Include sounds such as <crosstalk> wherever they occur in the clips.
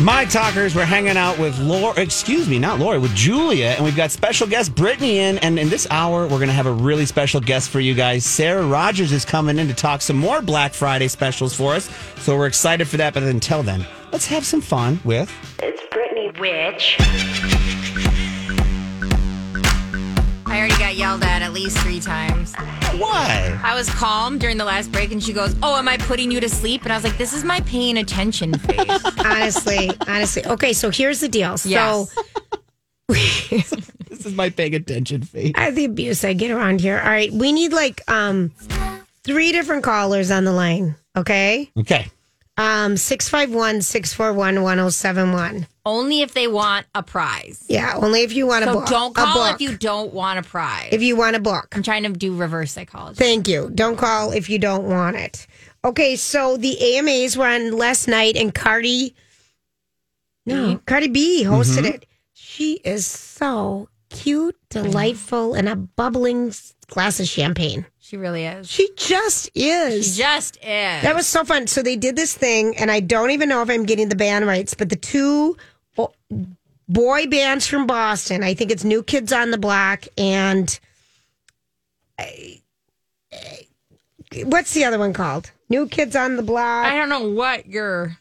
My talkers, we're hanging out with Laura, excuse me, not Laura, with Julia, and we've got special guest Brittany in. And in this hour, we're going to have a really special guest for you guys. Sarah Rogers is coming in to talk some more Black Friday specials for us. So we're excited for that. But until then, let's have some fun with. It's Brittany Witch. I already got yelled at at least three times. Why? I was calm during the last break, and she goes, "Oh, am I putting you to sleep?" And I was like, "This is my paying attention face." <laughs> honestly, honestly. Okay, so here's the deal. So Yes. <laughs> This is my paying attention face. I the abuse I get around here. All right, we need like um three different callers on the line. Okay, Okay. um six five one six four one one zero seven one. Only if they want a prize. Yeah, only if you want to So book. don't a call book. if you don't want a prize. if you want a book. I'm trying to do reverse psychology. Thank you. Don't call if you don't want it. Okay, so the AMAs were on last night, and Cardi, no, Cardi B hosted mm-hmm. it. She is so cute, delightful, and a bubbling glass of champagne. She really is. She just is. She just is. That was so fun. So they did this thing, and I don't even know if I'm getting the band rights, but the two bo- boy bands from Boston, I think it's New Kids on the Block and uh, what's the other one called? New Kids on the Block. I don't know what you're.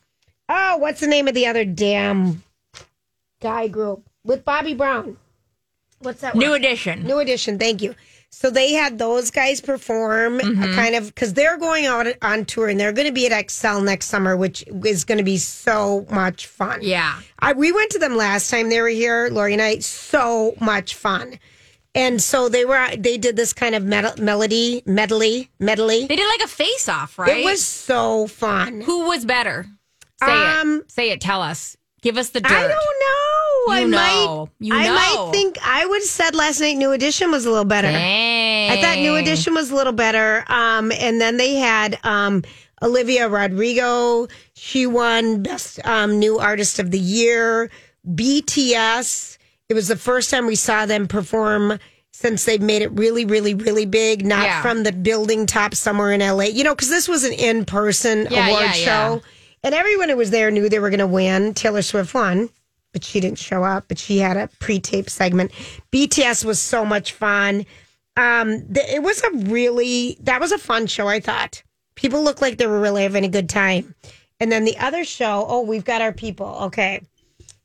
Oh, what's the name of the other damn guy group with Bobby Brown? What's that? New one? edition. New edition. Thank you. So they had those guys perform Mm-hmm. uh, kind of because they're going out on tour and they're going to be at XL next summer, which is going to be so much fun. Yeah. I, we went to them last time they were here, Lori and I. So much fun. And so they were. They did this kind of mel- melody, medley, medley. They did like a face off, right? It was so fun. Who was better? Say Um, it. Say it. Tell us. Give us the dirt. I don't know. I know. might. You I might think I would have said last night. New Edition was a little better. Dang. I thought New Edition was a little better. Um, and then they had um, Olivia Rodrigo. She won Best um, New Artist of the Year. BTS. It was the first time we saw them perform since they've made it really, really, really big. Not Yeah. from the building top somewhere in LA. You know, because this was an in person Yeah, award yeah, show. And everyone who was there knew they were going to win. Taylor Swift won, but she didn't show up. But she had a pre-tape segment. BTS was so much fun. Um, th- it was a really that was a fun show. I thought people looked like they were really having a good time. And then the other show, oh, we've got our people. Okay,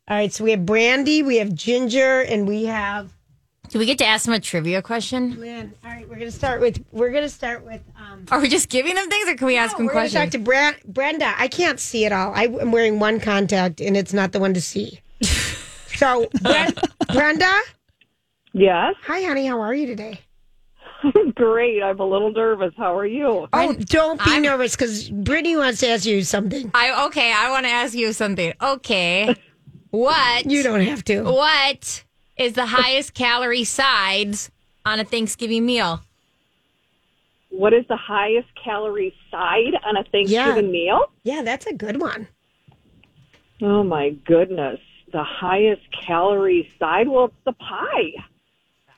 all right. So we have Brandy, we have Ginger, and we have Do we get to ask them a trivia question? man. All right, we're gonna start with we're gonna start with um. Are we just giving them things, or can we ask them questions? we're gonna questions? talk to Bra- Brenda. I can't see it all. I, am wearing one contact, and it's not the one to see. <laughs> So, Bren- Brenda, Yes, hi, honey. How are you today? great. I'm a little nervous. How are you? Oh, don't be I'm- nervous because Brittany wants to ask you something. I okay. I want to ask you something. Okay, <laughs> what? You don't have to. What is the highest calorie sides on a Thanksgiving meal? What is the highest calorie side on a Thanksgiving meal? Yeah, that's a good one. Oh my goodness. The highest calorie side? Well, it's the pie.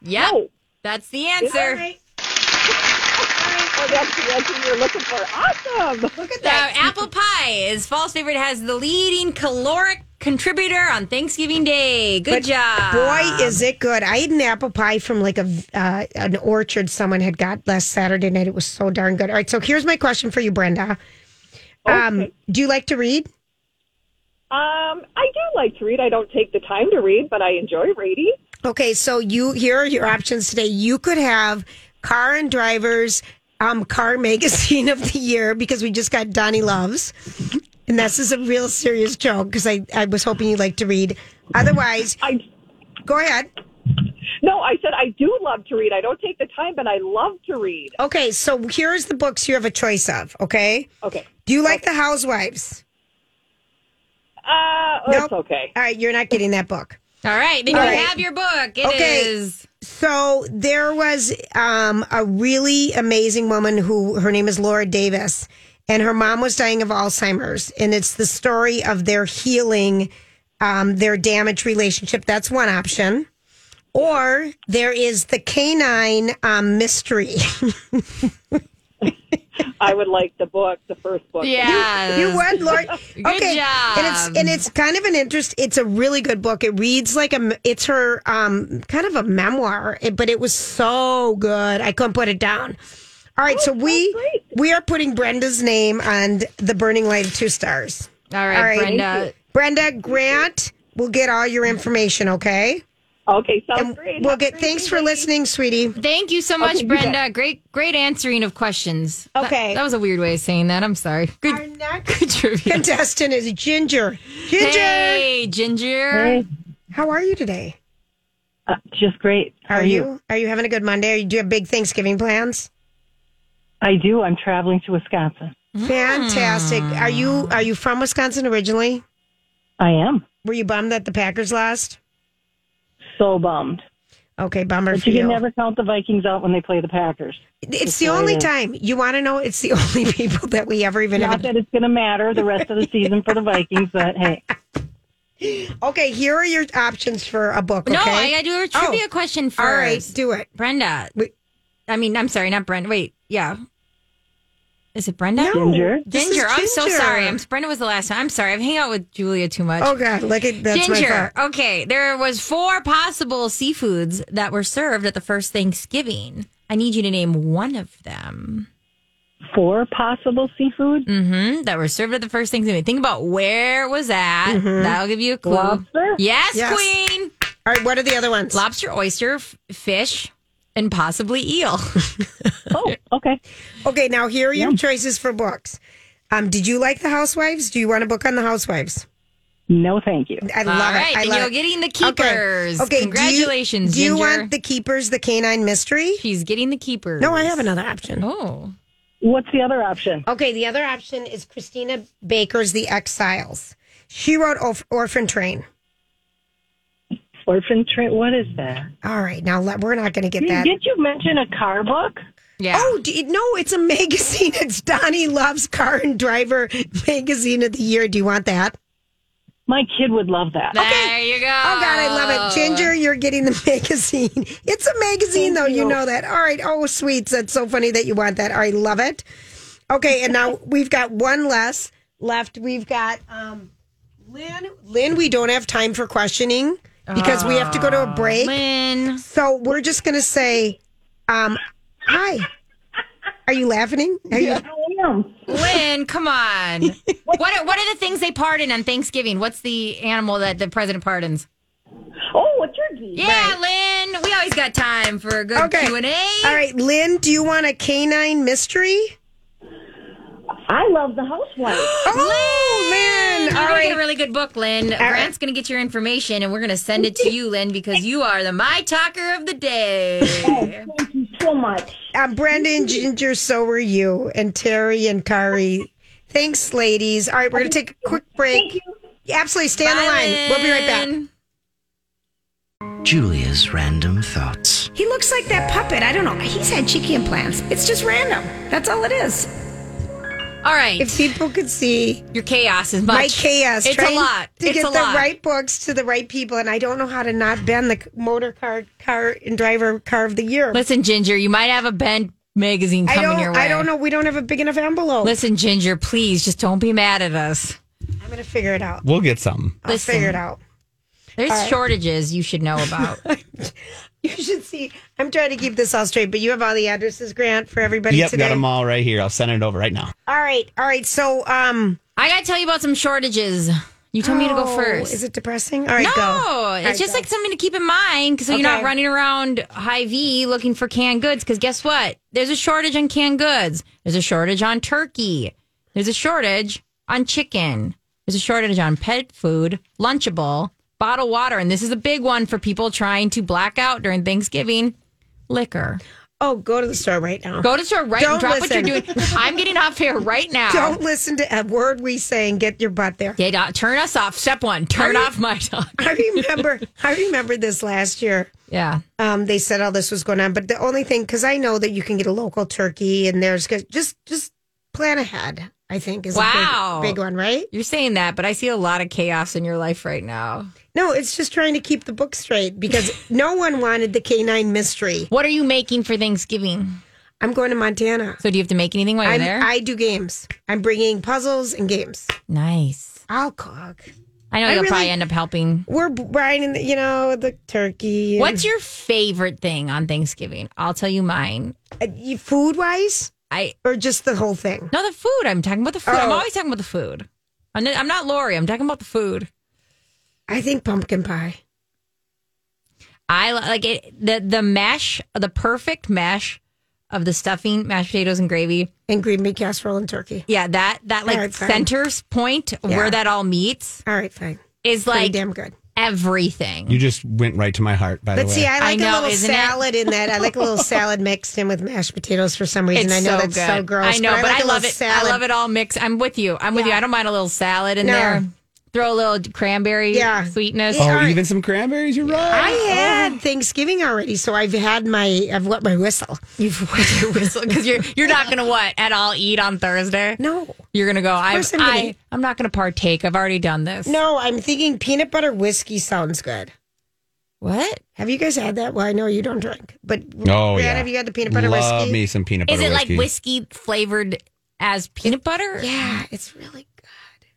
Yep, Oh. that's the answer. That's the answer you're looking for. Awesome. Look at The that. apple pie is false favorite has the leading caloric contributor on Thanksgiving Day. Good But job. Boy, is it good! I ate an apple pie from like a uh, an orchard someone had got last Saturday night. It was so darn good. All right, so here's my question for you, Brenda. Um, do you like to read? Um, I do like to read. I don't take the time to read, but I enjoy reading. Okay, so you here are your options today. You could have Car and Drivers um, Car Magazine of the Year because we just got Donnie Loves. And this is a real serious joke because I, I was hoping you'd like to read. Otherwise, I go ahead. no, I said I do love to read. I don't take the time, but I love to read. Okay, so here's the books you have a choice of, okay? Okay. Do you like The Housewives? Uh, Nope. it's okay. All right, you're not getting that book. All right, then All you right. have your book. It is. Okay. So there was um, a really amazing woman who her name is Laura Davis, and her mom was dying of Alzheimer's, and it's the story of their healing um, their damaged relationship. That's one option. Or there is the canine um, mystery. <laughs> I would like the book, the first book. Yeah. You would, Lord. <laughs> Good okay, job. and it's and it's kind of an interest. It's a really good book. It reads like a. It's her um kind of a memoir, but it was so good. I couldn't put it down. All right, so we great. we are putting Brenda's name on the Burning Light of Two Stars. All right, All right. Brenda. Brenda Grant will get all your information. Okay, Okay, sounds and great. we'll Have get. great Thanks for listening, sweetie. Thank you so much, you bet. Brenda. Great, great answering of questions. Okay. that, was a weird way of saying that. I'm sorry. Good, Our next good trivia. contestant is Ginger. Ginger, Hey, Ginger. how are you today? Uh, just great. How Are you? Are you having a good Monday? Are you, do you have big Thanksgiving plans? I do. I'm traveling to Wisconsin. Fantastic. Are you are you from Wisconsin originally? I am Were you bummed that the Packers lost? So bummed. Okay, bummer But for you you. can never count the Vikings out when they play the Packers. it's the the only time. You want to know? It's the <laughs> only people that we ever even Not have. that it's going to matter the rest of the season for the Vikings, but hey, <laughs> Okay, here are your options for a book. Okay? No, I got to do a trivia Oh, question first. All right, do it. Brenda. Wait. I mean, I'm sorry, not Brenda. Wait, yeah. Is it Brenda? No, Ginger? this is Ginger. I'm so sorry. I'm Brenda was the last time. I'm sorry. I've hung out with Julia too much. Oh God, look at that's my Ginger. fault. Okay, there was four possible seafoods that were served at the first Thanksgiving. I need you to name one of them. four possible seafood. hmm That were served at the first Thanksgiving. Think about where it was at. That'll give you a clue. Lobster? Yes, Yes. Queen. All right, what are the other ones? Lobster, oyster, f- fish, and possibly eel. <laughs> Oh, okay. Okay, now here are your choices for books. Um, did you like the Housewives? Do you want a book on the Housewives? No, thank you. I All love right, it. I then love you're it. getting the Okay. keepers. Okay, do you- Congratulations, Do you, want the keepers, the canine mystery? She's getting the keepers. No, I have another option. Oh. What's the other option? Okay, the other option is Christina Baker's The Exiles. She wrote Orph- Orphan Train. Orphan Train. What is that? All right, now let, we're not going to get Did, that. did you mention a car book? Yeah. Oh d- no, it's a magazine. <laughs> It's Donnie Loves Car and Driver Magazine of the Year. Do you want that? My kid would love that. Okay. There you go. Oh God, I love it. Ginger, you're getting the <laughs> magazine. It's a magazine, though. You. know that. All right. Oh, sweets. That's so funny that you want that. All right, love it. Okay, and now <laughs> we've got one less left. We've got um, Lynn. Lynn, we don't have time for questioning because we have to go to a break. Lynn. So we're just going to say, um, hi. Are you laughing? Are you? Lynn, come on. <laughs> what are, what are the things they pardon on Thanksgiving? What's the animal that the president pardons? Oh, a turkey. Yeah, Lynn. We always got time for a good Okay. Q and A. All right, Lynn. Do you want a canine mystery? I love the housewife. <gasps> Oh, Lynn. You're All get a really good book, Lynn. Grant's gonna get your information, and we're gonna send it to you, Lynn, because you are the my talker of the day. <laughs> Thank you so much. Um, Brendan, Ginger, so are you, and Terry and Kari. Thanks, ladies. All right, we're going to take a quick break. Absolutely, stay on the Bye, line. We'll be right back. Julia's random thoughts. He looks like that puppet. I don't know. He's had cheeky implants. It's just random. That's all it is. All right, If people could see your chaos is much. my chaos, It's a lot. to it's get a the lot. right books to the right people, and I don't know how to not bend the motor car, car and driver car of the year. Listen, Ginger, you might have a bent magazine I coming don't. your way. I don't know. We don't have a big enough envelope. Listen, Ginger, please just don't be mad at us. I'm going to figure it out. We'll get some. I'll Listen. figure it out. There's shortages you should know <laughs> about. You should see. I'm trying to keep this all straight, but you have all the addresses, Grant, for everybody Yep, today. got them all right here. I'll send it over right now. All right, all right. So, um, I got to tell you about some shortages, You told me to go Oh, first. Is it depressing? All right, no, go. All it's right, just go. like something to keep in mind so you're not running around Hy-Vee looking for canned goods. Because guess what? There's a shortage on canned goods. There's a shortage on turkey. There's a shortage on chicken. There's a shortage on pet food, Lunchable, bottled water, and this is a big one for people trying to black out during Thanksgiving. Liquor. Oh, go to the store right now. Go to the store right Don't drop listen. what you're doing. <laughs> I'm getting off here right now. Don't listen to a word we say and get your butt there. Out, turn us off. Step one, turn you- off my talk. I remember. I remember this last year. Yeah. Um, they said all this was going on, but the only thing, because I know that you can get a local turkey, and there's just just plan ahead. I think is Wow. a big, big one, right? You're saying that, but I see a lot of chaos in your life right now. No, it's just trying to keep the book straight because <laughs> no one wanted the canine mystery. What are you making for Thanksgiving? I'm going to Montana. So do you have to make anything while you're I'm, there? I do games. I'm bringing puzzles and games. nice. I'll cook. I know I you'll really- probably end up helping. We're brining, the, you know, the turkey. What's your favorite thing on Thanksgiving? I'll tell you mine. Uh, your food wise, I or just the whole thing? no the food. I'm talking about the food. I'm Oh. always talking about the food. I'm not, I'm not Lori. I'm talking about the food. I think pumpkin pie. I li- like it. The the mesh, the perfect mesh of the stuffing, mashed potatoes, and gravy. and green bean casserole and turkey. Yeah, that that like All right, fine. center point Yeah. where that all meets All right, fine. is Pretty like damn good. Everything. You just went right to my heart, by But the way. see, I like I know, a little isn't it? salad in that. I like a little <laughs> salad mixed in with mashed potatoes for some reason. It's I know so that's good. so gross. I know, but, like I, a love it. Salad. I love it all mixed. I'm with you. I'm with you. I don't mind a little salad in No. there. Throw a little cranberry Yeah. sweetness. oh, all right. even some cranberries? You're right. I had oh. Thanksgiving already, so I've had my I've wet my whistle. You've <laughs> wet your whistle because you're you're not gonna what at all eat on Thursday. No, You're gonna go. I'm I'm gonna I, eat. I'm not gonna partake. I've already done this. no, I'm thinking peanut butter whiskey sounds good. What Have you guys had that? Well, I know you don't drink, but Oh, Brad, yeah. have you had the peanut butter Love whiskey? me some peanut butter is it? whiskey. Like whiskey flavored as peanut butter? Yeah, it's really good.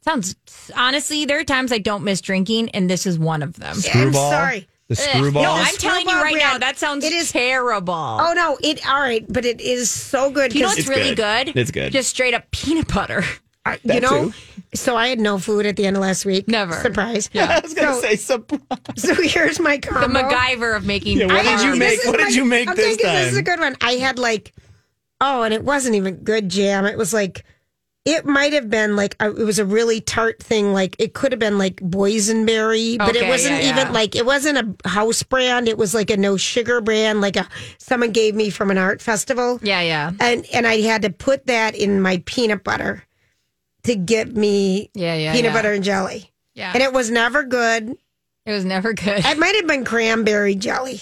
Sounds honestly. There are times I don't miss drinking, and this is one of them. I'm Screwball? sorry. The Ugh. screwball? No, I'm telling you Screwball right now. That sounds It is- terrible. Oh no, it all right, but it is so good. Do you know what's really good. good? It's good. Just straight up peanut butter. <laughs> Uh, I- you know, too. so I had no food at the end of last week. Never. surprise. Yeah, <laughs> I was going to So- say surprise. So here's my The combo. MacGyver of making. Yeah, what did I- you this make? is What did you make okay, this 'cause This is a good one. I had like, oh, and it wasn't even good jam. It was like, it might have been like a, it was a really tart thing. Like it could have been like boysenberry, but it wasn't yeah, even yeah. like it wasn't a house brand. It was like a no sugar brand, like a someone gave me from an art festival. Yeah, yeah, and and I had to put that in my peanut butter to get me yeah, yeah. peanut yeah. butter and jelly. Yeah, And it was never good. it was never good. It might have been cranberry jelly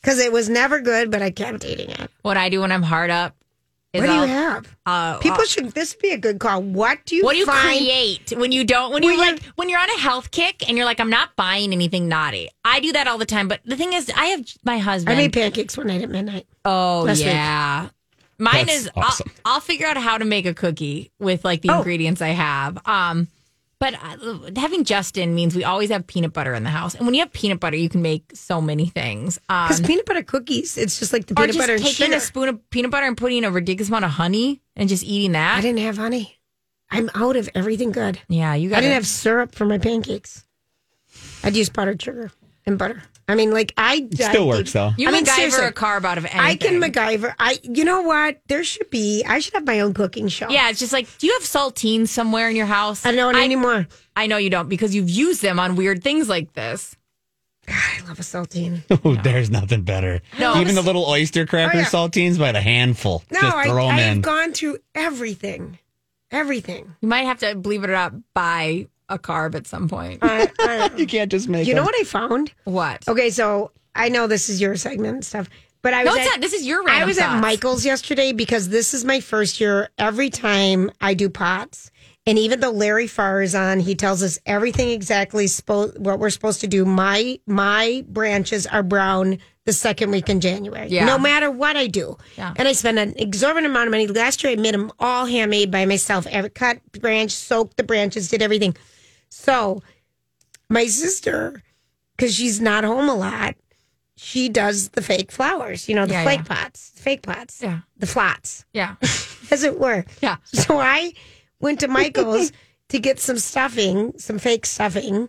because it was never good, but I kept eating it. what I do when I'm hard up What do you I'll- have? uh, People uh, should. This would be a good call. What do you? what do you find? create when you don't when you When like when you're on a health kick and you're like I'm not buying anything naughty. I do that all the time. But the thing is, I have my husband. I made pancakes one night at midnight. oh last week. yeah. Mine That's is awesome. I'll, I'll figure out how to make a cookie with like the Oh. ingredients I have. Um, but uh, having Justin means we always have peanut butter in the house, and when you have peanut butter, you can make so many things. Um, Because peanut butter cookies, it's just like the or peanut just butter and taking sugar. a spoon of peanut butter and putting a ridiculous amount of honey and just eating that. I didn't have honey. I'm out of everything good. Yeah, you got. I didn't have syrup for my pancakes. I'd use powdered sugar and butter. I mean, like I Still I- works, though. You I mean, MacGyver seriously, a carb out of anything. I can MacGyver. I, you know what? There should be. I should have my own cooking show. Yeah, it's just like, do you have saltines somewhere in your house? I don't I, anymore. I know you don't because you've used them on weird things like this. I love a saltine. <laughs> Oh, there's nothing better. No. Even the little oyster cracker Oh, yeah. saltines by the handful. No, Just I, throw them I've gone through everything. Everything. You might have to, believe it or not, buy a carb at some point. I, I, <laughs> you can't just make you know them. what I found? what? Okay, so I know this is your segment and stuff, but I was No, it's at, not. This is your I random was at. Michael's yesterday because this is my first year. Every time I do pots, and even though Larry Farr is on, he tells us everything exactly spo- what we're supposed to do. My my branches are brown the second week in January, Yeah. no matter what I do. Yeah. And I spend an exorbitant amount of money. Last year, I made them all handmade by myself. Every cut branch, soaked the branches, did everything. So my sister, because she's not home a lot, she does the fake flowers, you know, the Yeah, flake yeah. pots, fake pots, Yeah. the flats, Yeah. <laughs> as it were. Yeah. So I went to Michael's <laughs> to get some stuffing, some fake stuffing.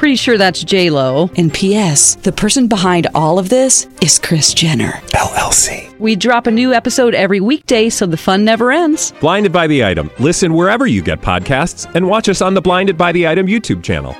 Pretty sure that's J Lo. And P.S. The person behind all of this is Kris Jenner LLC. We drop a new episode every weekday, so the fun never ends. Blinded by the item. Listen wherever you get podcasts, and watch us on the Blinded by the Item YouTube channel.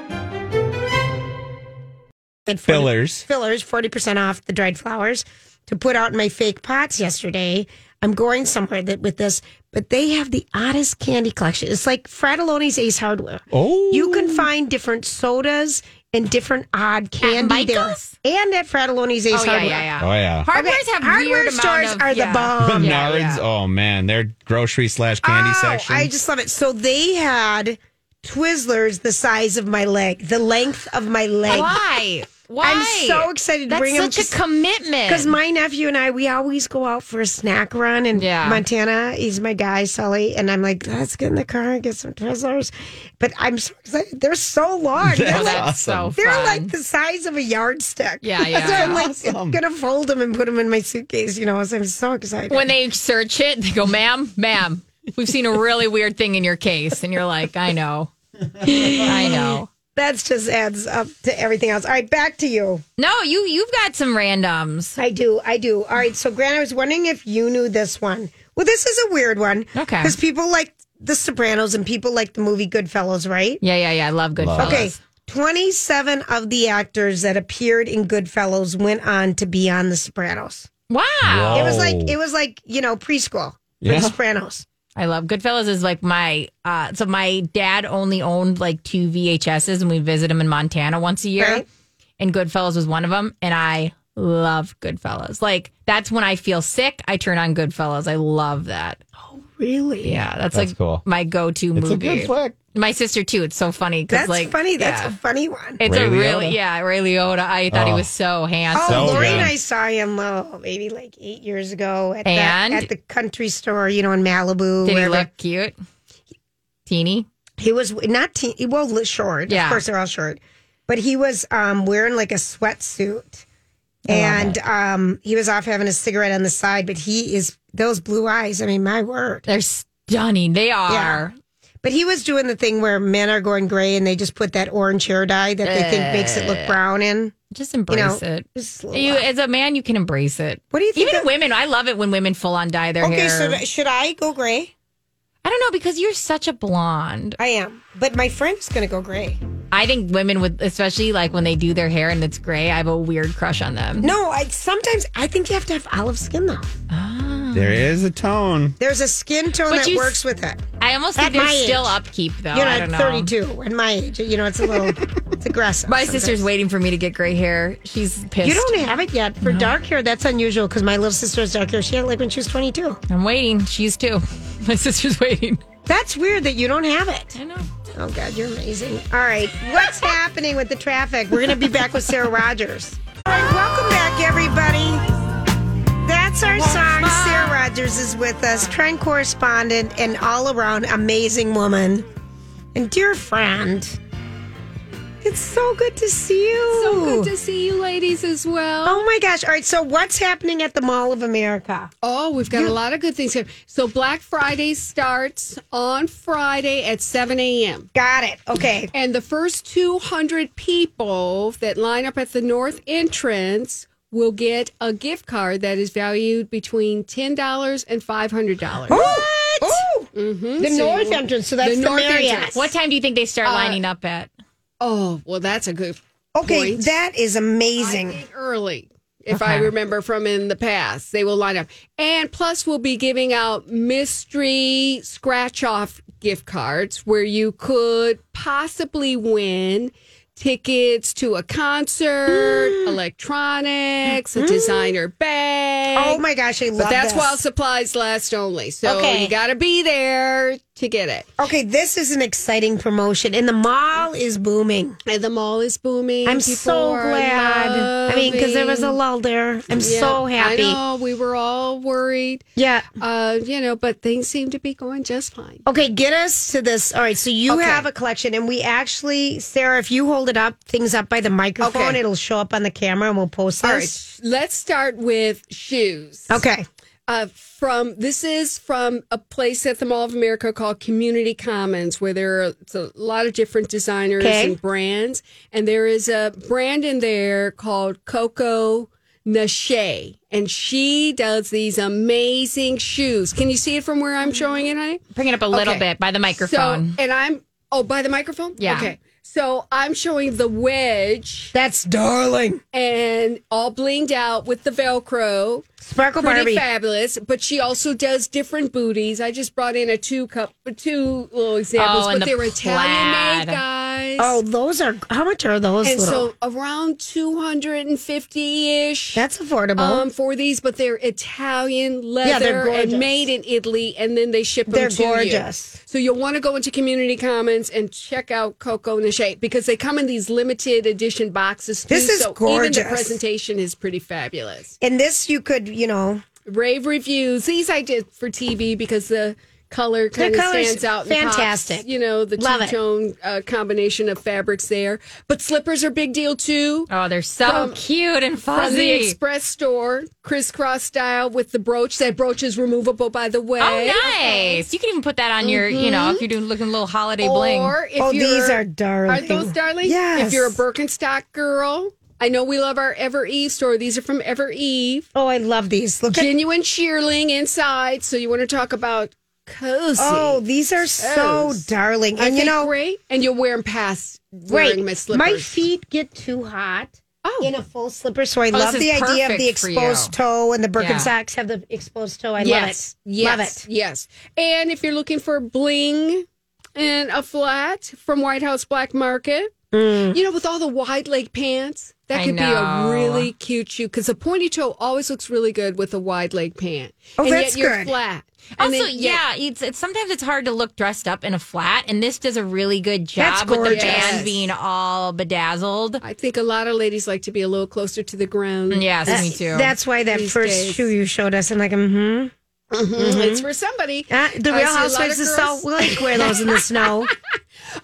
and 40 Fillers. fillers, 40% off the dried flowers to put out in my fake pots yesterday. I'm going somewhere that with this, but they have the oddest candy collection. It's like Frattallone's Ace Hardware. Oh. You can find different sodas and different odd candy there. And at Frattallone's Ace Oh, yeah, Hardware. yeah, yeah. Oh yeah. Hardware's have hardware weird stores of, are the yeah. bomb. Menards. Yeah, yeah. Oh man, their grocery slash candy Oh, section. I just love it. So they had Twizzlers the size of my leg, the length of my leg. Why? Why? I'm so excited to That's bring 'em such a 'cause- commitment. Because my nephew and I, we always go out for a snack run in Yeah. Montana. He's my guy, Sully. And I'm like, let's get in the car and get some Twizzlers. But I'm so excited. They're so large. they're That's like, awesome. so they're fun. like the size of a yardstick. Yeah, yeah. <laughs> so I'm like, Awesome. going to fold them and put them in my suitcase, you know. So I'm so excited. when they search it, they go, "Ma'am, ma'am, we've seen a really weird thing in your case," and you're like, "I know, I know." That just adds up to everything else. All right, back to you. No, you you've got some randoms. I do. I do. All right. So, Grant, I was wondering if you knew this one. Well, this is a weird one. Okay. Because people like The Sopranos and people like the movie Goodfellas, right? Yeah, yeah, yeah. I love Goodfellas. Okay. 27 of the actors that appeared in Goodfellas went on to be on The Sopranos. Wow. It was like it was like, you know, preschool for Yeah. The Sopranos. I love Goodfellas is like my uh so my dad only owned like two VHSs and we visit him in Montana once a year. Right. And Goodfellas was one of them and I love Goodfellas. Like that's when I feel sick, I turn on Goodfellas. I love that. Oh really? Yeah, that's, That's like cool. my go-to It's movie. a good flick. My sister too. It's so funny cuz That's like funny. That's yeah. a funny one. It's Ray a really Liotta? yeah, Ray Liotta. I thought he Oh. was so Oh, handsome. So Lori and I saw him oh, maybe like eight years ago at, And? the, at the country store, you know, in Malibu. Did he look cute? Teeny? He was not teeny. well li- short. Yeah. Of course, they're all short, but he was um, wearing like a sweatsuit, and um, he was off having a cigarette on the side. But he is those blue eyes. I mean, my word. They're stunning. They are. But he was doing the thing where men are going gray, and they just put that orange hair dye that they think makes it look eh. brown in. Just embrace know, it. just a You, as a man, you can embrace it. What do you think? Even of- women, I love it when women full on dye their okay, hair. Okay, so th- should I go gray? I don't know because you're such a blonde. I am, but my friend's going to go gray. I think women with, especially like when they do their hair and it's gray, I have a weird crush on them. No, I sometimes I think you have to have olive skin though. Oh. There is a tone. There's a skin tone But that you s- works with it. I almost At think there's my still upkeep though. You're I not don't know. 32 at my age. You know, it's a little, <laughs> it's aggressive. My sometimes. sister's waiting for me to get gray hair. She's pissed. You don't have it yet for dark hair. That's unusual because my little sister has dark hair. She had it like when she was 22. I'm waiting. She's too. <laughs> My sister's waiting. That's weird that you don't have it. I know. Oh God, you're amazing. All right, what's happening with the traffic? We're gonna be back with Sarah Rogers. All right, welcome back, everybody. That's our song. Sarah Rogers is with us, trend correspondent and all around amazing woman and dear friend. It's so good to see you. So good to see you ladies as well. Oh my gosh. All right, so what's happening at the Mall of America? Oh, we've got a lot of good things here. So Black Friday starts on Friday at 7 a.m. Got it. Okay. And the first 200 people that line up at the north entrance will get a gift card that is valued between $10 and $500. What? Mm-hmm. The So north entrance. So that's the, north Marriott. entrance. What time do you think they start Uh, lining up at? Oh, well, that's a good Okay, point. that is I amazing. think early. If I remember from in the past, they will line up. And plus, we'll be giving out mystery scratch off gift cards where you could possibly win tickets to a concert, <gasps> electronics, a mm-hmm. designer bag. Oh my gosh, I love But that's this. while supplies last only. So Okay. you got to be there to get it. Okay, this is an exciting promotion, and the mall is booming. And the mall is booming. I'm People so glad. I mean, because there was a lull there. I'm so happy. I know we were all worried. Yeah. Uh, you know, but things seem to be going just fine. Okay, get us to this. All right, so you Okay. have a collection, and we actually, Sarah, if you hold it up, things up by the microphone, Okay. it'll show up on the camera, and we'll post All right, this. let's start with shoes. Okay. Uh, from this is from a place at the Mall of America called Community Commons, where there are a lot of different designers Okay. and brands, and there is a brand in there called Coco Nashe, and she does these amazing shoes. Can you see it from where I'm showing it, honey? Bring it up a little Okay. bit by the microphone. So, and I'm oh by the microphone. Yeah. Okay. So I'm showing the wedge That's darling. and all blinged out with the Velcro. Sparkle Pretty Barbie. fabulous. But she also does different booties. I just brought in a two cup, two little examples, Oh, but the they're Italian made guys. Oh, those are, how much are those and little? so around 250 ish. That's affordable. Um, for these, but they're Italian leather they're gorgeous. and made in Italy, and then they ship them They're to you. gorgeous. So you'll want to go into Community Commons and check out Coco Nashe because they come in these limited edition boxes. Too, This is so Even the presentation is pretty fabulous. and this you could, you know, Rave reviews. These I did for TV because the color kind of stands out. and pops. fantastic. you know the Love two tone uh, combination of fabrics there. But slippers are a big deal too. oh, they're so From- cute and fuzzy. From the express store, crisscross style with the brooch. That brooch is removable, by the way. Oh, nice! You can even put that on your, you know, if you're doing looking a little holiday bling. Or if Oh, you're, these are darling. Are those darling? Yes. If you're a Birkenstock girl, I know we love our Evereve store. These are from Evereve. oh, I love these. Look at, Genuine shearling inside. So you want to talk about cozy. oh, these are so Yes. darling. And you know, great. And you'll wear them past right, wearing my slippers. my feet get too hot. Oh. In a full slipper, so I this love the idea of the perfect for you. exposed toe, and the Yeah. Birkenstocks have the exposed toe. I yes, love it. yes, Love it. Yes. And if you're looking for bling and a flat from White House Black Market, Mm. you know, with all the wide leg pants, that I could be a really cute shoe because a pointy toe always looks really good with a wide leg pant. Oh, and that's yet you're good. flat. And Also, then- yeah, it's, it's sometimes it's hard to look dressed up in a flat, and this does a really good That's job with the gorgeous. band being all bedazzled. I think a lot of ladies like to be a little closer to the ground. Yes, me too. That's why that These first days. shoe you showed us, I'm like, mm-hmm. Mhm. It's for somebody. Uh, the I Real see a lot Housewives of of girls- Salt Lake wear those in the snow. <laughs>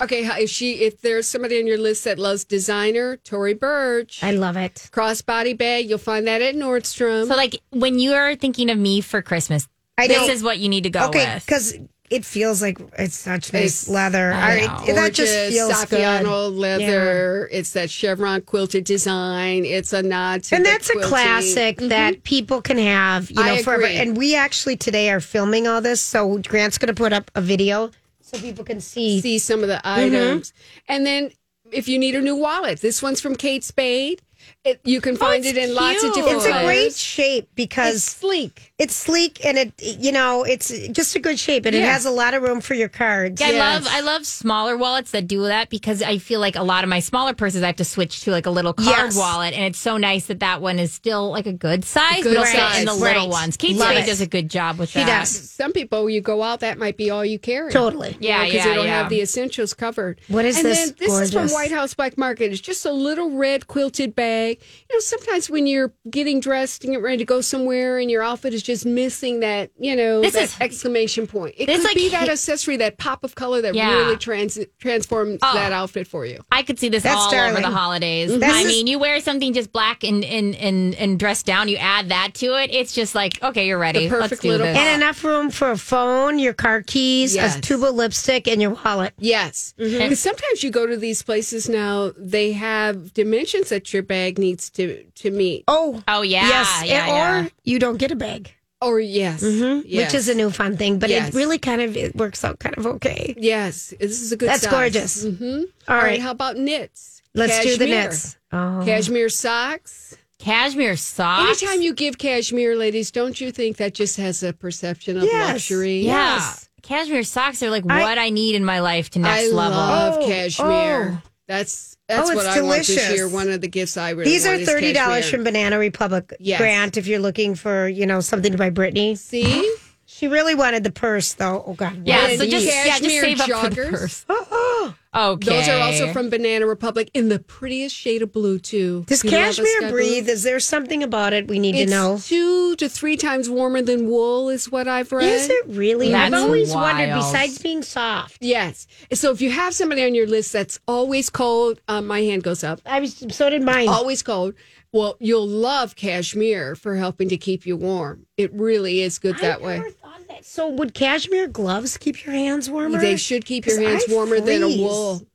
Okay, hi- if she if there's somebody on your list that loves designer, Tory Burch. I love it. Crossbody bag, you'll find that at Nordstrom. So, like, when you're thinking of me for Christmas, I this know. is what you need to go okay, with. because it feels like it's such nice It's- leather. I I- know. that just Gorgeous feels Saffiano good. leather. It's that chevron quilted design. It's a nod to and the that's a quilting. classic mm-hmm. that people can have, you know, I forever. agree. And we actually today are filming all this, so Grant's going to put up a video so people can see. see some of the Mm-hmm. items. And then if you need a new wallet, this one's from Kate Spade. It, you can find it's it in lots of cute. different It's a great shape because It's sleek. It's sleek and it, you know, it's just a good shape and it Yeah. has a lot of room for your cards. Yeah, I love I love smaller wallets that do that because I feel like a lot of my smaller purses I have to switch to like a little card Yes. wallet, and it's so nice that that one is still like a good size, Good but also size, in the little right. ones. Kate Love Spade it. does a good job with She that. does. Some people, you go out, that might be all you carry. Totally. Yeah, because yeah, it'll yeah. have the essentials covered. What is and this? Then this is from Gorgeous. White House Black Market. It's just a little red quilted bag. You know, sometimes when you're getting dressed and getting ready to go somewhere, and your outfit is just missing that, you know, This that is- exclamation point. It could like be that hit- accessory, that pop of color that Yeah. really trans- transforms Oh. that outfit for you. I could see this That's all darling. over the holidays. That's I just- mean, you wear something just black and and, and and dressed down, you add that to it. It's just like, okay, you're ready. The perfect Let's do little this. And enough room for a phone, your car keys, Yes. a tube of lipstick, and your wallet. Yes. Mm-hmm. Because sometimes you go to these places now, they have dimensions that your bag needs to, to meet. Oh, oh yeah, yes. yeah, and- yeah. Or you don't get a bag, Or yes. Mm-hmm. yes. which is a new fun thing, but Yes. it really kind of it works out kind of okay. Yes. This is a good That's size. gorgeous. Mm-hmm. All All right. right. How about knits? Let's do the knits. Oh. Cashmere socks. Cashmere socks. Anytime you give cashmere, ladies, don't you think that just has a perception of Yes. luxury? Yeah. Cashmere socks are like I- what I need in my life to next I level. love Oh, cashmere. oh. That's Oh, that's Oh, what it's I want this delicious. year. One of the gifts I really These are thirty dollars from Banana Republic Yes. Grant if you're looking for you know something to buy Brittany. See, She really wanted the purse though. Oh God. Yeah, what so just these? yeah, just Cashmere save up for the joggers. purse. <gasps> Oh, oh. Okay. those are also from Banana Republic in the prettiest shade of blue too. Does You cashmere breathe? blue? Is there something about it we need It's to know? two to three times warmer than wool, is what I've read. Is it really? I've That's always wondered. Besides being soft, Yes. So if you have somebody on your list that's always cold, um, my hand goes up. I was. So did mine. Always cold. Well, you'll love cashmere for helping to keep you warm. It really is good that way. So would cashmere gloves keep your hands warmer? They should keep your hands I warmer than a freeze. wool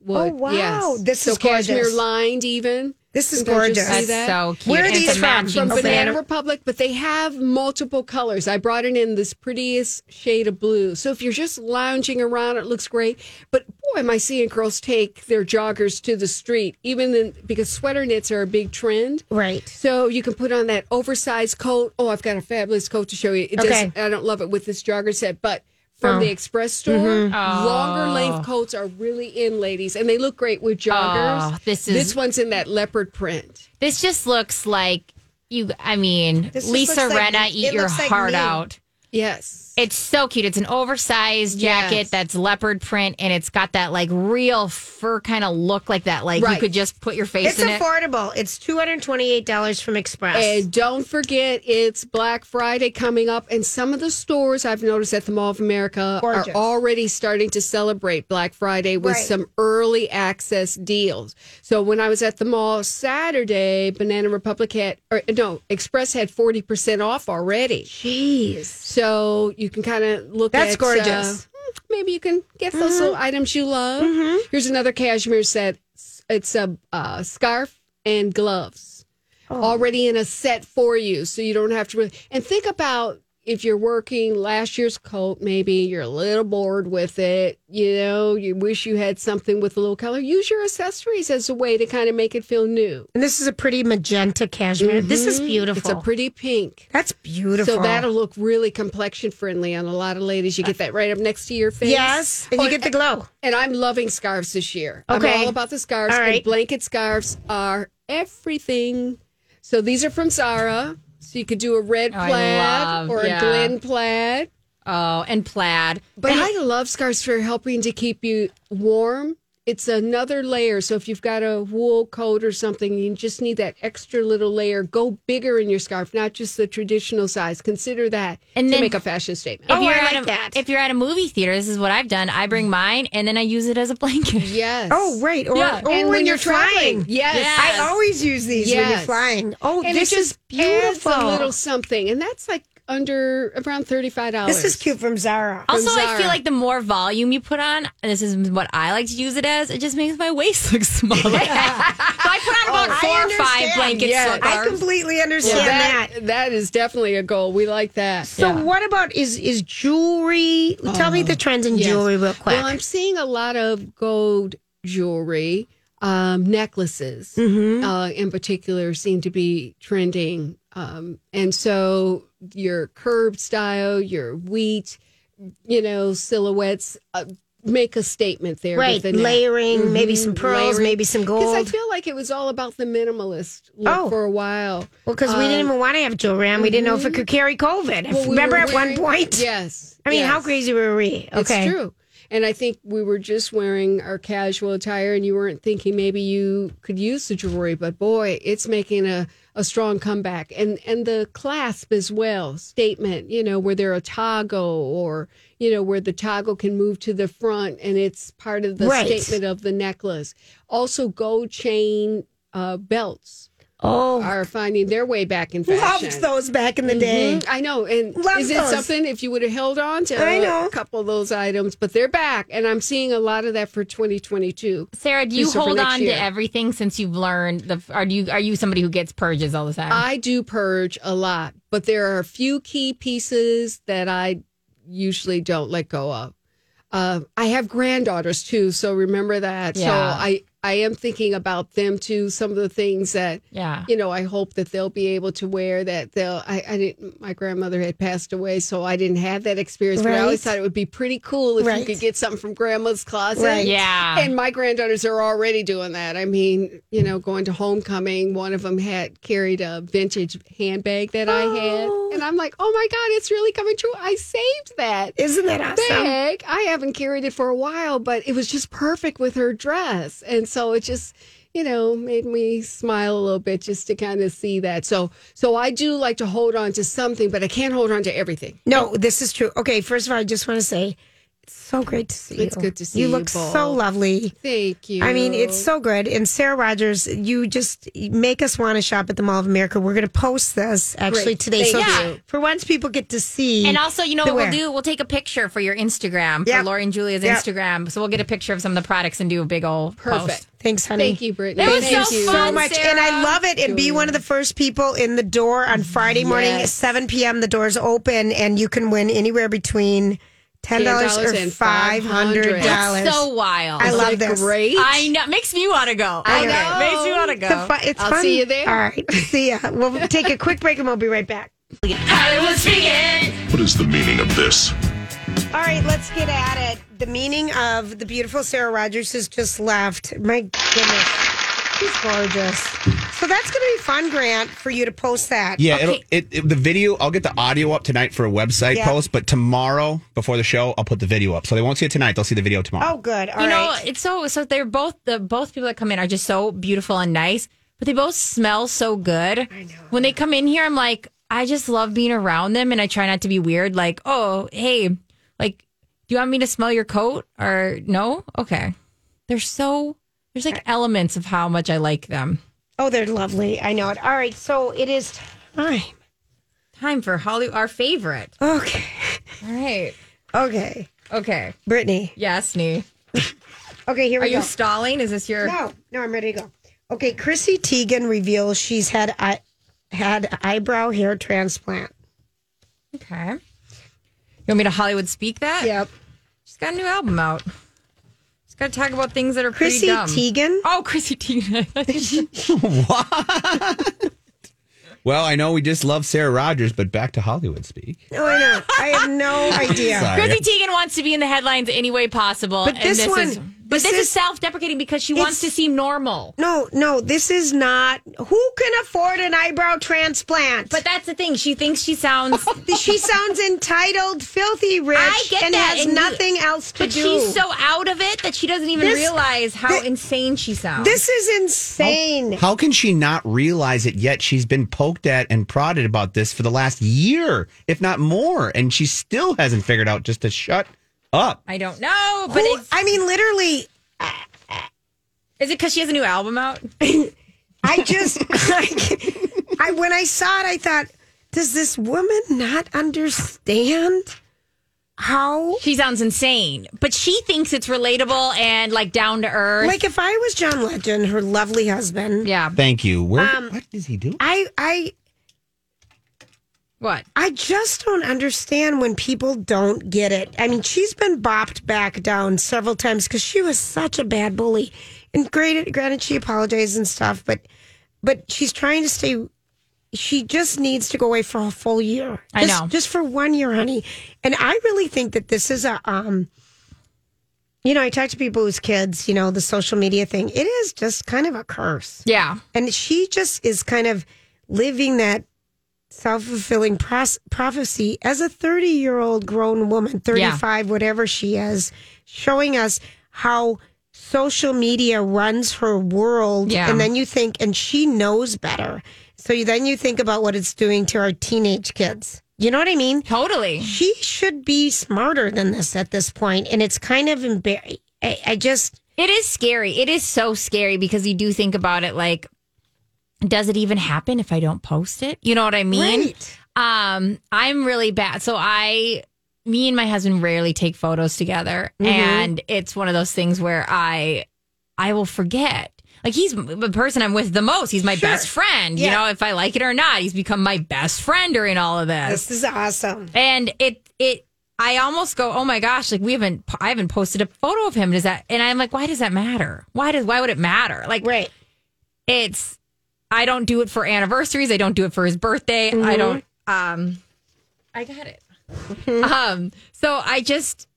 would. Oh, wow. Yes. This so is cashmere gorgeous. lined even. This is Sometimes you'll gorgeous. see That's that. so cute. Where are it's these from? from Okay. Banana set. Republic, but they have multiple colors. I brought it in this prettiest shade of blue. So if you're just lounging around, it looks great. But boy, am I seeing girls take their joggers to the street, even in, because sweater knits are a big trend. Right. So you can put on that oversized coat. Oh, I've got a fabulous coat to show you. It Okay. does, I don't love it with this jogger set, but from Oh. the express store, Mm-hmm. longer length coats are really in, ladies, and they look great with joggers. Oh, this is- this one's in that leopard print. This just looks like you. I mean, This Lisa looks like- eat your like heart out. Yes. It's so cute. It's an oversized jacket Yes. that's leopard print, and it's got that like real fur kind of look, like that. Like you could just put your face It's in it. It's affordable. It's two hundred twenty-eight dollars from Express. And don't forget, it's Black Friday coming up, and some of the stores I've noticed at the Mall of America Gorgeous. are already starting to celebrate Black Friday with Right. some early access deals. So when I was at the mall Saturday, Banana Republic had, or no, Express had forty percent off already. Jeez. So you can kind of look at That's at gorgeous. uh, maybe you can get those Mm-hmm. little items you love. Here's another cashmere set. It's a uh, scarf and gloves Oh. already in a set for you, so you don't have to. Really, and think about if you're working last year's coat, maybe you're a little bored with it. You know, you wish you had something with a little color. Use your accessories as a way to kind of make it feel new. And this is a pretty magenta cashmere. This is beautiful. It's a pretty pink. That's beautiful. So that'll look really complexion friendly on a lot of ladies. You get that right up next to your face. Yes, and you Oh, get the glow. And I'm loving scarves this year. Okay. I'm all about the scarves. All right. And blanket scarves are everything. So these are from Zara. So you could do a red Oh, plaid love- or yeah. a Glen plaid. oh, and plaid. But I love scarves for helping to keep you warm. It's another layer. So if you've got a wool coat or something, you just need that extra little layer. Go bigger in your scarf, not just the traditional size. Consider that And to then- make a fashion statement. Oh, if Oh, you're I at like a, that. If you're at a movie theater, this is what I've done. I bring mine and then I use it as a blanket. Yes. Oh, right. Or, Yeah, or and when, when you're, you're traveling. flying. Yes. Yes. I always use these when you're flying. Oh, and this it is just beautiful. Adds a little something, and that's like under around thirty five dollars. this is cute from Zara. Also, I Zara. feel like the more volume you put on, and this is what I like to use it as, it just makes my waist <laughs> look smaller. so I put on about I four or five blankets. Yeah. for I carbs. completely Well, understand that, that. that is definitely a goal. We like that. So Yeah. what about is is jewelry? Tell me the trends in Yes. jewelry real quick. Well, I'm seeing a lot of gold jewelry, um, necklaces Mm-hmm. uh, in particular seem to be trending. Um, and so your curved style, your wheat, you know, silhouettes uh, make a statement there. right, with the layering, maybe mm-hmm. some pearls, Layering. maybe some gold. Because I feel like it was all about the minimalist look Oh. for a while. well, because we didn't um, even want to have jewelry on. We didn't know if it mm-hmm. could carry COVID. Well, we Remember at wearing- one point? Yes. I mean, how crazy were we? Okay. It's true. And I think we were just wearing our casual attire, and you weren't thinking maybe you could use the jewelry, but boy, it's making a, a strong comeback. And and the clasp as well, statement, you know, where they're a toggle or, you know, where the toggle can move to the front and it's part of the Right. statement of the necklace. Also, gold chain uh, belts Oh, are finding their way back in fashion. loved those back in the day. Mhm, I know. And Love is it those. something if you would have held on to I know. a couple of those items, but they're back. And I'm seeing a lot of that for 2022. Sarah, do you So for hold next on year. to everything since you've learned the? Are you are you somebody who gets purges all the time? I do purge a lot, but there are a few key pieces that I usually don't let go of. Uh, I have granddaughters too, so remember that. So Yeah. I I am thinking about them too. Some of the things that, Yeah. you know, I hope that they'll be able to wear. That they'll. I, I didn't. My grandmother had passed away, so I didn't have that experience. But I always thought it would be pretty cool if you could get something from grandma's closet. Right. Yeah. And my granddaughters are already doing that. I mean, you know, going to homecoming, one of them had carried a vintage handbag that I had, oh. and I'm like, oh my god, it's really coming true. I saved that. Isn't that awesome? bag. I haven't carried it for a while, but it was just perfect with her dress. And so it just, you know, made me smile a little bit just to kind of see that. So so I do like to hold on to something, but I can't hold on to everything. No, this is true. Okay, first of all, I just want to say it's so great to see you. It's good to see you. you look both. so lovely. Thank you. I mean, it's so good. And Sarah Rogers, you just make us want to shop at the Mall of America. We're going to post this actually Great. today. Thank so you. for once, people get to see. And also, you know the what we'll do? We'll take a picture for your Instagram, Yep. for Lori and Julia's Yep. Instagram. So we'll get a picture of some of the products and do a big old Perfect. post. Thanks, honey. Thank you, Brittany. It was Thank so you. so much. Sarah. And I love it. And be one of the first people in the door on Friday morning at 7 p.m. The doors open, and you can win anywhere between $10, $10 or $500. So wild. I love Isn't that this. Great. I know. Makes me want to go. I know. Makes me want to go. It's, a fu- it's I'll fun. see you there. All right. <laughs> See ya. We'll take a quick break and we'll be right back. Hollywood speaking. What is the meaning of this? All right, let's get at it. The meaning of the beautiful Sarah Rogers has just left. My goodness, she's gorgeous. So that's going to be fun, Grant, for you to post that. Yeah, Okay. it'll, it, it, the video, I'll get the audio up tonight for a website Yeah. post, but tomorrow before the show, I'll put the video up. So they won't see it tonight. They'll see the video tomorrow. Oh, good. All you know, it's so so. They're both the both people that come in are just so beautiful and nice, but they both smell so good. I know. When they come in here, I'm like, I just love being around them, and I try not to be weird. Like, oh, hey, like, do you want me to smell your coat or no? Okay. They're so there's like elements of how much I like them. Oh, they're lovely. I know it. All right, so it is time. Time for Holly, our favorite. Okay. All right. Okay. Okay. Brittany. Yes, Nee. <laughs> Okay, here Are we you stalling? Is this your? No, no, I'm ready to go. Okay, Chrissy Teigen reveals she's had I had eyebrow hair transplant. Okay. You want me to Hollywood speak that? Yep. She's got a new album out. She's got to talk about things that are Chrissy pretty dumb. Chrissy Teigen. Oh, Chrissy Teigen. <laughs> <laughs> What? Well, I know we just love Sarah Rogers, but back to Hollywood speak. No, I know. I have no <laughs> idea. Chrissy Teigen wants to be in the headlines any way possible. But and this one- is, but this this, is, is- self-deprecating because she wants to seem normal. No, no, this is not. Who can afford an eyebrow transplant? But that's the thing. She thinks she sounds. <laughs> she sounds entitled, filthy rich, I get and that, has and you- nothing else to but do. she's so out of it that she doesn't even This- realize how thi- insane she sounds. this is insane. How can she not realize it yet? She's been poked at and prodded about this for the last year, if not more, and she still hasn't figured out just to shut up. I don't know, but Who- it's, I mean, literally, is it because she has a new album out? <laughs> I just, I, I when I saw it, I thought, does this woman not understand how? She sounds insane, but she thinks it's relatable and like down to earth. Like if I was John Legend, her lovely husband, yeah. Thank you. Where, Um, what is he doing? I, I, What? I just don't understand when people don't get it. I mean, she's been bopped back down several times because she was such a bad bully. And granted, granted, she apologized and stuff, but but she's trying to stay. She just needs to go away for a full year. I Just- know. just for one year, honey. And I really think that this is a um. You know, I talk to people whose kids, you know, the social media thing. It is just kind of a curse. Yeah. And she just is kind of living that self fulfilling pros- prophecy as a 30 year old grown woman, 35, whatever she is, showing us how social media runs her world. Yeah. And then you think, and she knows better. So you, then you think about what it's doing to our teenage kids. You know what I mean? Totally. She should be smarter than this at this point, And it's kind of embarrassing. I just. It is scary. It is so scary because you do think about it like, does it even happen if I don't post it? You know what I mean? Right. Um, I'm really bad. So I, me and my husband rarely take photos together, Mhm. and it's one of those things where I, I will forget. Like he's the person I'm with the most. He's my Sure. best friend. Yeah. You know, if I like it or not, he's become my best friend during all of this. This is awesome. And it it I almost go, oh my gosh, like we haven't, I haven't posted a photo of him. Does that? And I'm like, why does that matter? Why does, why would it matter? Like, right? It's, I don't do it for anniversaries. I don't do it for his birthday. I Mhm. don't. Um, I got it. um, so I just,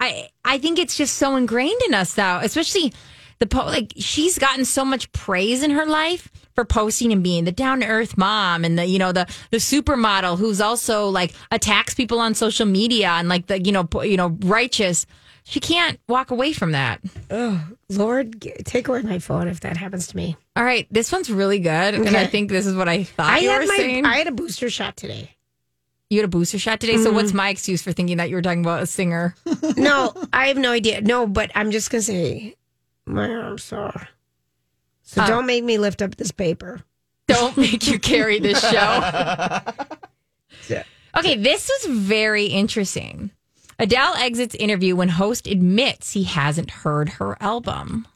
I, I think it's just so ingrained in us though, especially the po- like she's gotten so much praise in her life for posting and being the down to earth mom and the you know the the supermodel who's also like attacks people on social media and like the you know po- you know righteous. She can't walk away from that. Oh Lord, take away my phone if that happens to me. All right, this one's really good, and I think this is what I thought I you had were my saying. I had a booster shot today. you had a booster shot today, so Mhm. what's my excuse for thinking that you were talking about a singer? <laughs> no, I have no idea. No, but I'm just gonna say my arm's sore. So Oh. don't make me lift up this paper. Don't make you carry this <laughs> show. Okay, this was very interesting. Adele exits interview when host admits he hasn't heard her album.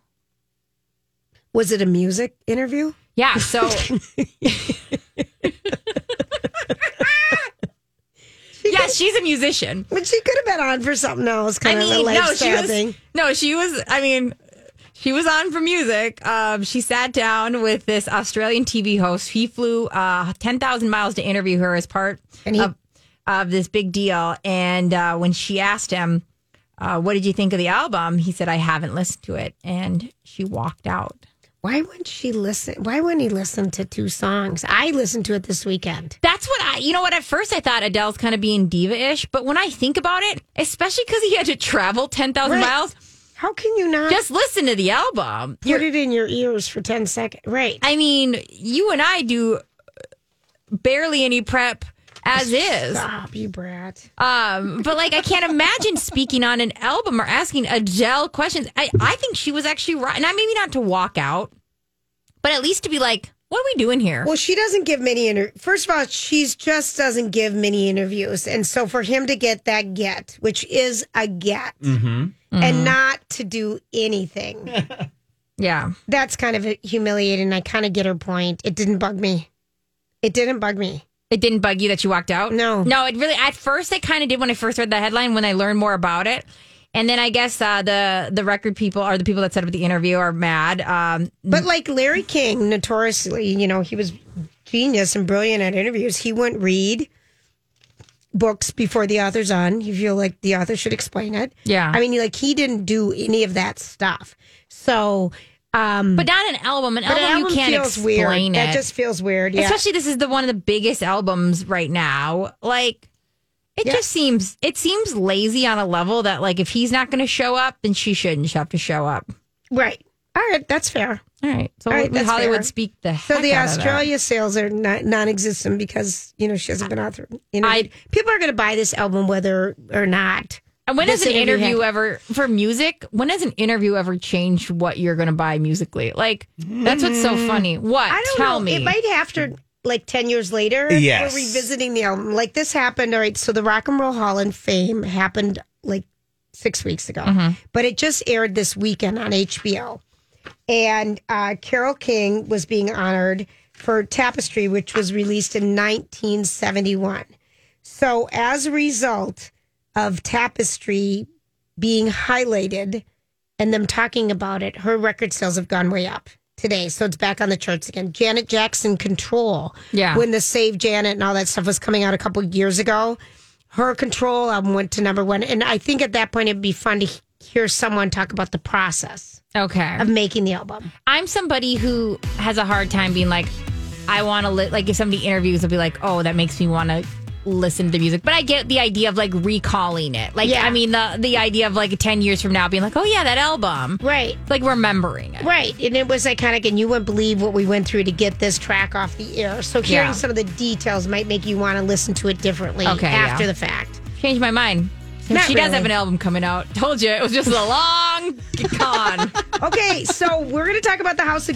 Was it a music interview? Yeah, so <laughs> Yeah, she's a musician. But she could have been on for something else, kind I of a mean, no, she was thing. no, she was. I mean, she was on for music. Um, she sat down with this Australian TV host. He flew uh, ten thousand miles to interview her as part he- of, of this big deal. And uh, when she asked him, uh, "What did you think of the album?" he said, "I haven't listened to it," and she walked out. Why wouldn't she listen? Why wouldn't he listen to two songs? I listened to it this weekend. That's what I, you know what, at first I thought Adele's kind of being diva ish, but when I think about it, especially because he had to travel 10,000 Right. miles, How can you not just listen to the album. put it in your ears for 10 seconds? Right. I mean, you and I do barely any prep as is. Stop, you brat. Um, but like, I can't imagine speaking on an album or asking Adele questions. I, I think she was actually right. Not maybe not to walk out, but at least to be like, what are we doing here? Well, she doesn't give many inter. First of all, she's just doesn't give many interviews, and so for him to get that get, which is a get, Mm-hmm. and not to do anything, <laughs> yeah. that's kind of humiliating. I kind of get her point. It didn't bug me. It didn't bug me. It didn't bug you that you walked out? No. No, it really, at first, it kind of did when I first read the headline, when I learned more about it. And then I guess uh, the the record people or the people that set up the interview are mad. Um, But like Larry King, notoriously, you know, he was genius and brilliant at interviews. He wouldn't read books before the author's on. You feel like the author should explain it. Yeah. I mean, like he didn't do any of that stuff. So, um, but not an album. An but album, you can't feels explain weird. it. That just feels weird. Yeah. Especially this is the one of the biggest albums right now. Like it Yeah. just seems it seems lazy on a level that like if he's not going to show up, then she shouldn't have to show up. right. All right. That's fair. All right. So All right, Hollywood fair. speak the So the out of that. Australia sales are not, non-existent because you know she hasn't been out there. interviewed. People are going to buy this album whether or not. And when has an interview ever for music? When has an interview ever changed what you're going to buy musically? Like that's what's so mm. funny. What? I don't Tell know. me. It might have to like ten years later. Yes. We're revisiting the album. Like this happened. All right. So the Rock and Roll Hall of Fame happened like six weeks ago, Mhm. but it just aired this weekend on HBO. And uh, Carole King was being honored for Tapestry, which was released in 1971. So as a result of Tapestry being highlighted and them talking about it, her record sales have gone way up today. So it's back on the charts again. Janet Jackson Control. Yeah. When the Save Janet and all that stuff was coming out a couple years ago, her Control album went to number one. And I think at that point it'd be fun to hear someone talk about the process okay. of making the album. I'm somebody who has a hard time being like, I want to li-, like if somebody interviews, I'll be like, oh, that makes me want to listen to the music. But I get the idea of like recalling it. Like, Yeah. I mean, the the idea of like ten years from now being like, oh yeah, that album, Right. like remembering it. Right. And it was iconic, and you wouldn't believe what we went through to get this track off the air. So hearing Yeah. some of the details might make you want to listen to it differently Okay, after yeah. the fact. Changed my mind. She does have an album coming out. Told you it was just a long <laughs> con. Okay, so we're going to talk about the House